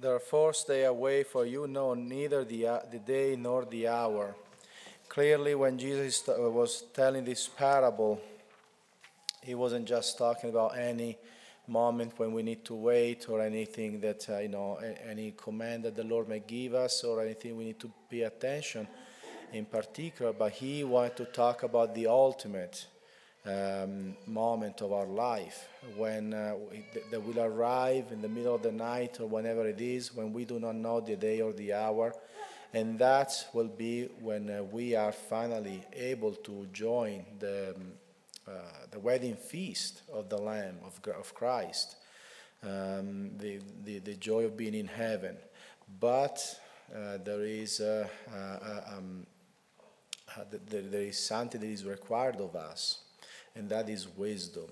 Therefore, stay away, for you know neither the, uh, the day nor the hour. Clearly, when Jesus was telling this parable, he wasn't just talking about any moment when we need to wait or anything that, uh, you know, any command that the Lord may give us or anything we need to pay attention in particular, but he wanted to talk about the ultimate um, moment of our life when uh, that will arrive in the middle of the night or whenever it is when we do not know the day or the hour. And that will be when uh, we are finally able to join the, um, uh, the wedding feast of the lamb of, of christ um, the, the, the joy of being in heaven. But uh, there is uh, uh, uh, um, uh, th- th- there is something that is required of us, and that is wisdom.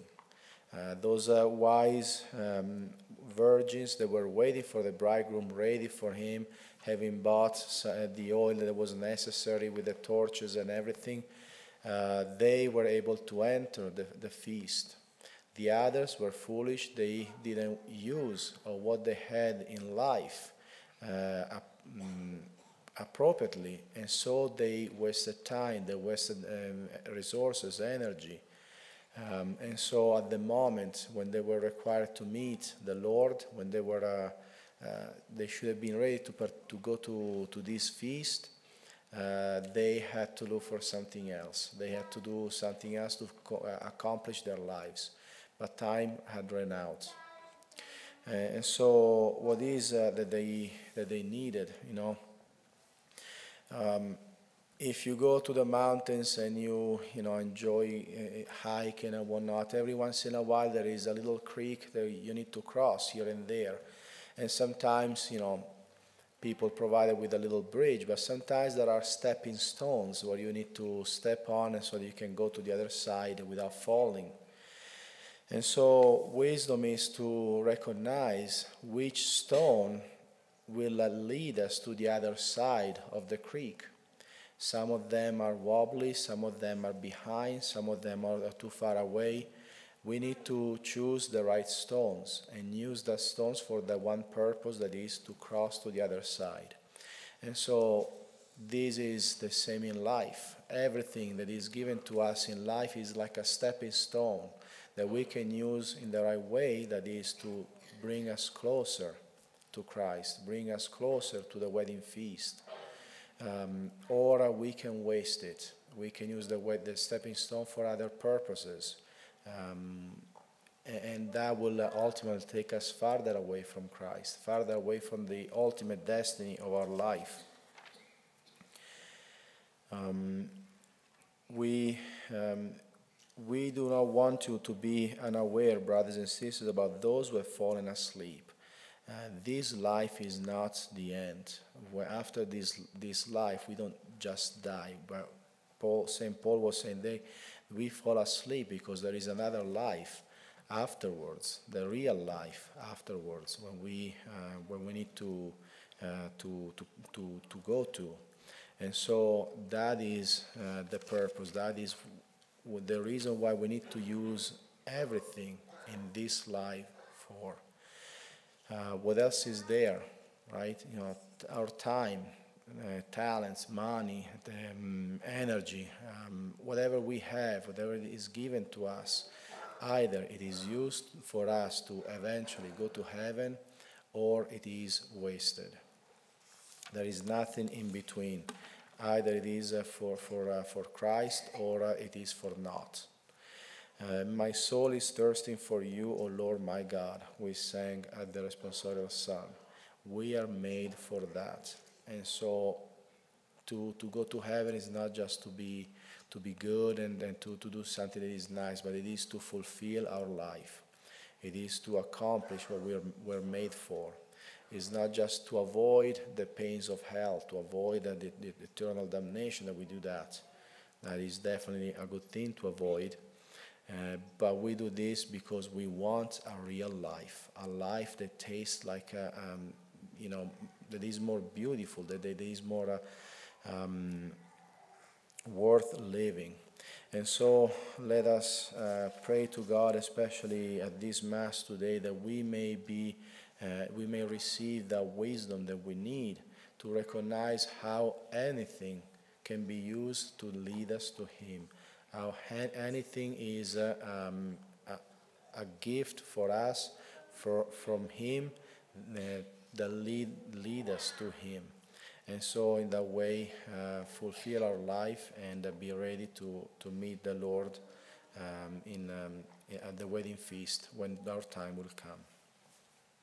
Uh, those uh, wise um, virgins that were waiting for the bridegroom, ready for him, having bought uh, the oil that was necessary with the torches and everything, uh, they were able to enter the, the feast. The others were foolish, they didn't use of what they had in life. Uh, mm, appropriately, and so they wasted time, they wasted um, resources, energy. Um, and so, at the moment when they were required to meet the Lord, when they were, uh, uh, they should have been ready to, to go to, to this feast, uh, they had to look for something else. They had to do something else to uh, accomplish their lives. But time had run out. Uh, and so, what is uh, that they that they needed? You know, um, if you go to the mountains and you you know enjoy uh, hiking and whatnot, every once in a while there is a little creek that you need to cross here and there, and sometimes you know people provided with a little bridge, but sometimes there are stepping stones where you need to step on so that you can go to the other side without falling. And so, wisdom is to recognize which stone will lead us to the other side of the creek. Some of them are wobbly, some of them are behind, some of them are too far away. We need to choose the right stones and use the stones for the one purpose that is to cross to the other side. And so, this is the same in life. Everything that is given to us in life is like a stepping stone that we can use in the right way, that is to bring us closer to Christ, bring us closer to the wedding feast. Um, or we can waste it. We can use the, the stepping stone for other purposes. Um, and that will uh, ultimately take us farther away from Christ, farther away from the ultimate destiny of our life. Um, we, um, we do not want you to be unaware, brothers and sisters, about those who have fallen asleep. Uh, this life is not the end. Where after this, this life, we don't just die. But Paul, St. Paul was saying they, we fall asleep because there is another life afterwards, the real life afterwards, when we, uh, when we need to, uh, to, to, to, to go to. And so that is uh, the purpose. That is the reason why we need to use everything in this life for. Uh, what else is there, right? You know, our time, uh, talents, money, the, um, energy, um, whatever we have, whatever is given to us, either it is used for us to eventually go to heaven or it is wasted. There is nothing in between. Either it is uh, for, for, uh, for Christ or uh, it is for naught. Uh, my soul is thirsting for you, O Lord my God. We sang at the responsorial psalm. We are made for that. And so to, to go to heaven is not just to be, to be good and, and to, to do something that is nice, but it is to fulfill our life. It is to accomplish what we're, we're made for. It's not just to avoid the pains of hell, to avoid the, the, the eternal damnation that we do that. That is definitely a good thing to avoid. Uh, but we do this because we want a real life, a life that tastes like, a, um, you know, that is more beautiful, that, that is more uh, um, worth living. And so let us uh, pray to God, especially at this Mass today, that we may be uh, we may receive the wisdom that we need to recognize how anything can be used to lead us to Him, how anything is um, a, a gift for us for, from Him uh, that lead, lead us to Him. And so, in that way, uh, fulfill our life and be ready to, to meet the Lord um, in, um, at the wedding feast when our time will come.